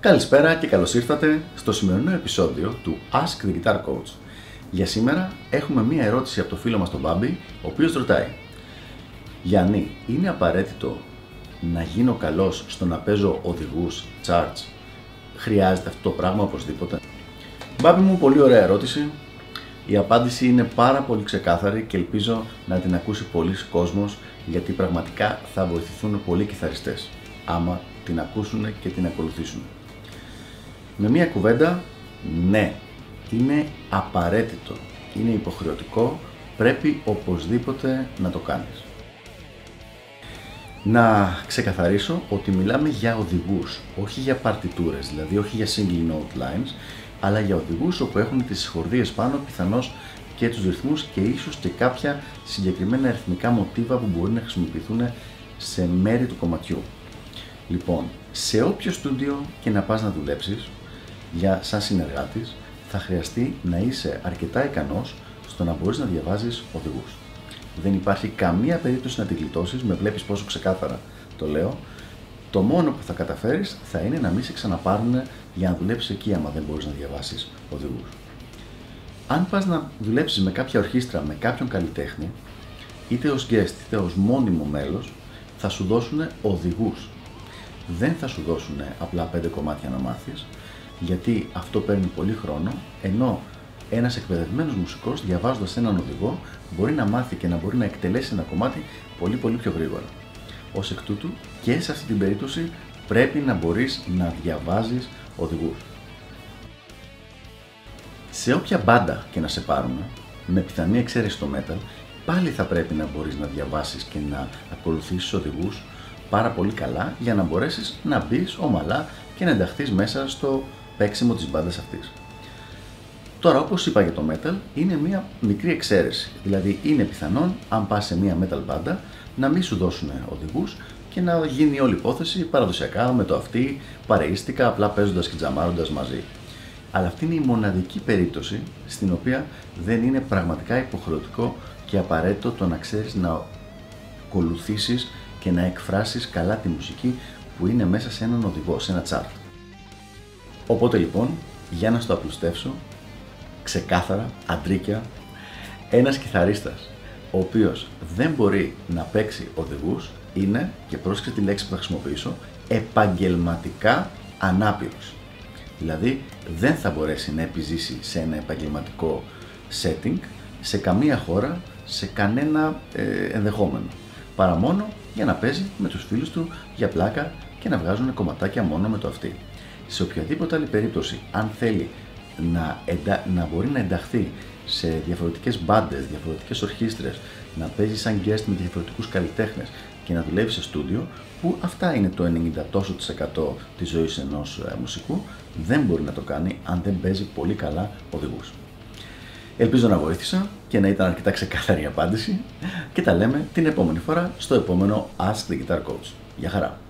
Καλησπέρα και καλώς ήρθατε στο σημερινό επεισόδιο του Ask the Guitar Coach. Για σήμερα έχουμε μία ερώτηση από το φίλο μας τον Μπάμπη, ο οποίος ρωτάει Γιάννη, είναι απαραίτητο να γίνω καλός στο να παίζω οδηγούς, charts; Χρειάζεται αυτό το πράγμα οπωσδήποτε; Μπάμπη μου, πολύ ωραία ερώτηση. Η απάντηση είναι πάρα πολύ ξεκάθαρη και ελπίζω να την ακούσει πολλοί κόσμος γιατί πραγματικά θα βοηθηθούν πολλοί κιθαριστές άμα την ακούσουν και την ακολουθήσουν. Με μία κουβέντα, ναι, είναι απαραίτητο, είναι υποχρεωτικό, πρέπει οπωσδήποτε να το κάνεις. Να ξεκαθαρίσω ότι μιλάμε για οδηγούς, όχι για παρτιτούρες, δηλαδή όχι για single note lines, αλλά για οδηγούς όπου έχουν τις χορδίες πάνω πιθανώς και τους ρυθμούς και ίσως και κάποια συγκεκριμένα αριθμικά μοτίβα που μπορεί να χρησιμοποιηθούν σε μέρη του κομματιού. Λοιπόν, σε όποιο στούντιο και να πας να δουλέψεις, για σαν συνεργάτης, θα χρειαστεί να είσαι αρκετά ικανός στο να μπορείς να διαβάζεις οδηγούς. Δεν υπάρχει καμία περίπτωση να την γλιτώσεις, με βλέπεις πόσο ξεκάθαρα το λέω. Το μόνο που θα καταφέρεις θα είναι να μην σε ξαναπάρουν για να δουλέψεις εκεί άμα δεν μπορείς να διαβάσεις οδηγούς. Αν πας να δουλέψεις με κάποια ορχήστρα, με κάποιον καλλιτέχνη, είτε ως guest είτε ως μόνιμο μέλος, θα σου δώσουν οδηγούς. Δεν θα σου δώσουν απλά πέντε κομμάτια να μάθεις, γιατί αυτό παίρνει πολύ χρόνο, ενώ ένας εκπαιδευμένος μουσικός διαβάζοντας έναν οδηγό μπορεί να μάθει και να μπορεί να εκτελέσει ένα κομμάτι πολύ πολύ πιο γρήγορα. Ω εκ τούτου και σε αυτή την περίπτωση πρέπει να μπορείς να διαβάζεις οδηγούς. Σε όποια μπάντα και να σε πάρουν, με πιθανή εξαίρεση στο metal, πάλι θα πρέπει να μπορείς να διαβάσεις και να ακολουθήσεις οδηγούς πάρα πολύ καλά για να μπορέσεις να μπεις ομαλά και να ενταχθείς μέσα στο παίξιμο της μπάντας αυτής. Τώρα, όπως είπα για το metal, είναι μια μικρή εξαίρεση. Δηλαδή, είναι πιθανόν, αν πας σε μια metal μπάντα, να μην σου δώσουν οδηγούς και να γίνει όλη η υπόθεση παραδοσιακά με το αυτή, παρεΐστικα, απλά παίζοντας και τζαμάροντας μαζί. Αλλά αυτή είναι η μοναδική περίπτωση στην οποία δεν είναι πραγματικά υποχρεωτικό και απαραίτητο το να ξέρεις να ακολουθήσεις και να εκφράσεις καλά τη μουσική που είναι μέσα σε έναν οδηγό, σε ένα chart. Οπότε λοιπόν, για να στο απλουστεύσω, ξεκάθαρα, αντρίκια, ένας κιθαρίστας ο οποίος δεν μπορεί να παίξει οδηγούς είναι, και πρόσεξε τη λέξη που θα χρησιμοποιήσω, επαγγελματικά ανάπηρος. Δηλαδή δεν θα μπορέσει να επιζήσει σε ένα επαγγελματικό setting, σε καμία χώρα, σε κανένα ε, ενδεχόμενο. Παρά μόνο για να παίζει με τους φίλους του για πλάκα και να βγάζουν κομματάκια μόνο με το αυτή σε οποιαδήποτε άλλη περίπτωση, αν θέλει να, να μπορεί να ενταχθεί σε διαφορετικές μπάντες, διαφορετικές ορχήστρες, να παίζει σαν guest με διαφορετικούς καλλιτέχνες και να δουλεύει σε στούντιο, που αυτά είναι το 90 τόσο της εκατό της ζωής ενός ε, μουσικού, δεν μπορεί να το κάνει αν δεν παίζει πολύ καλά οδηγούς. Ελπίζω να βοήθησα και να ήταν αρκετά ξεκάθαρη η απάντηση και τα λέμε την επόμενη φορά στο επόμενο Ask the Guitar Coach. Γεια χαρά!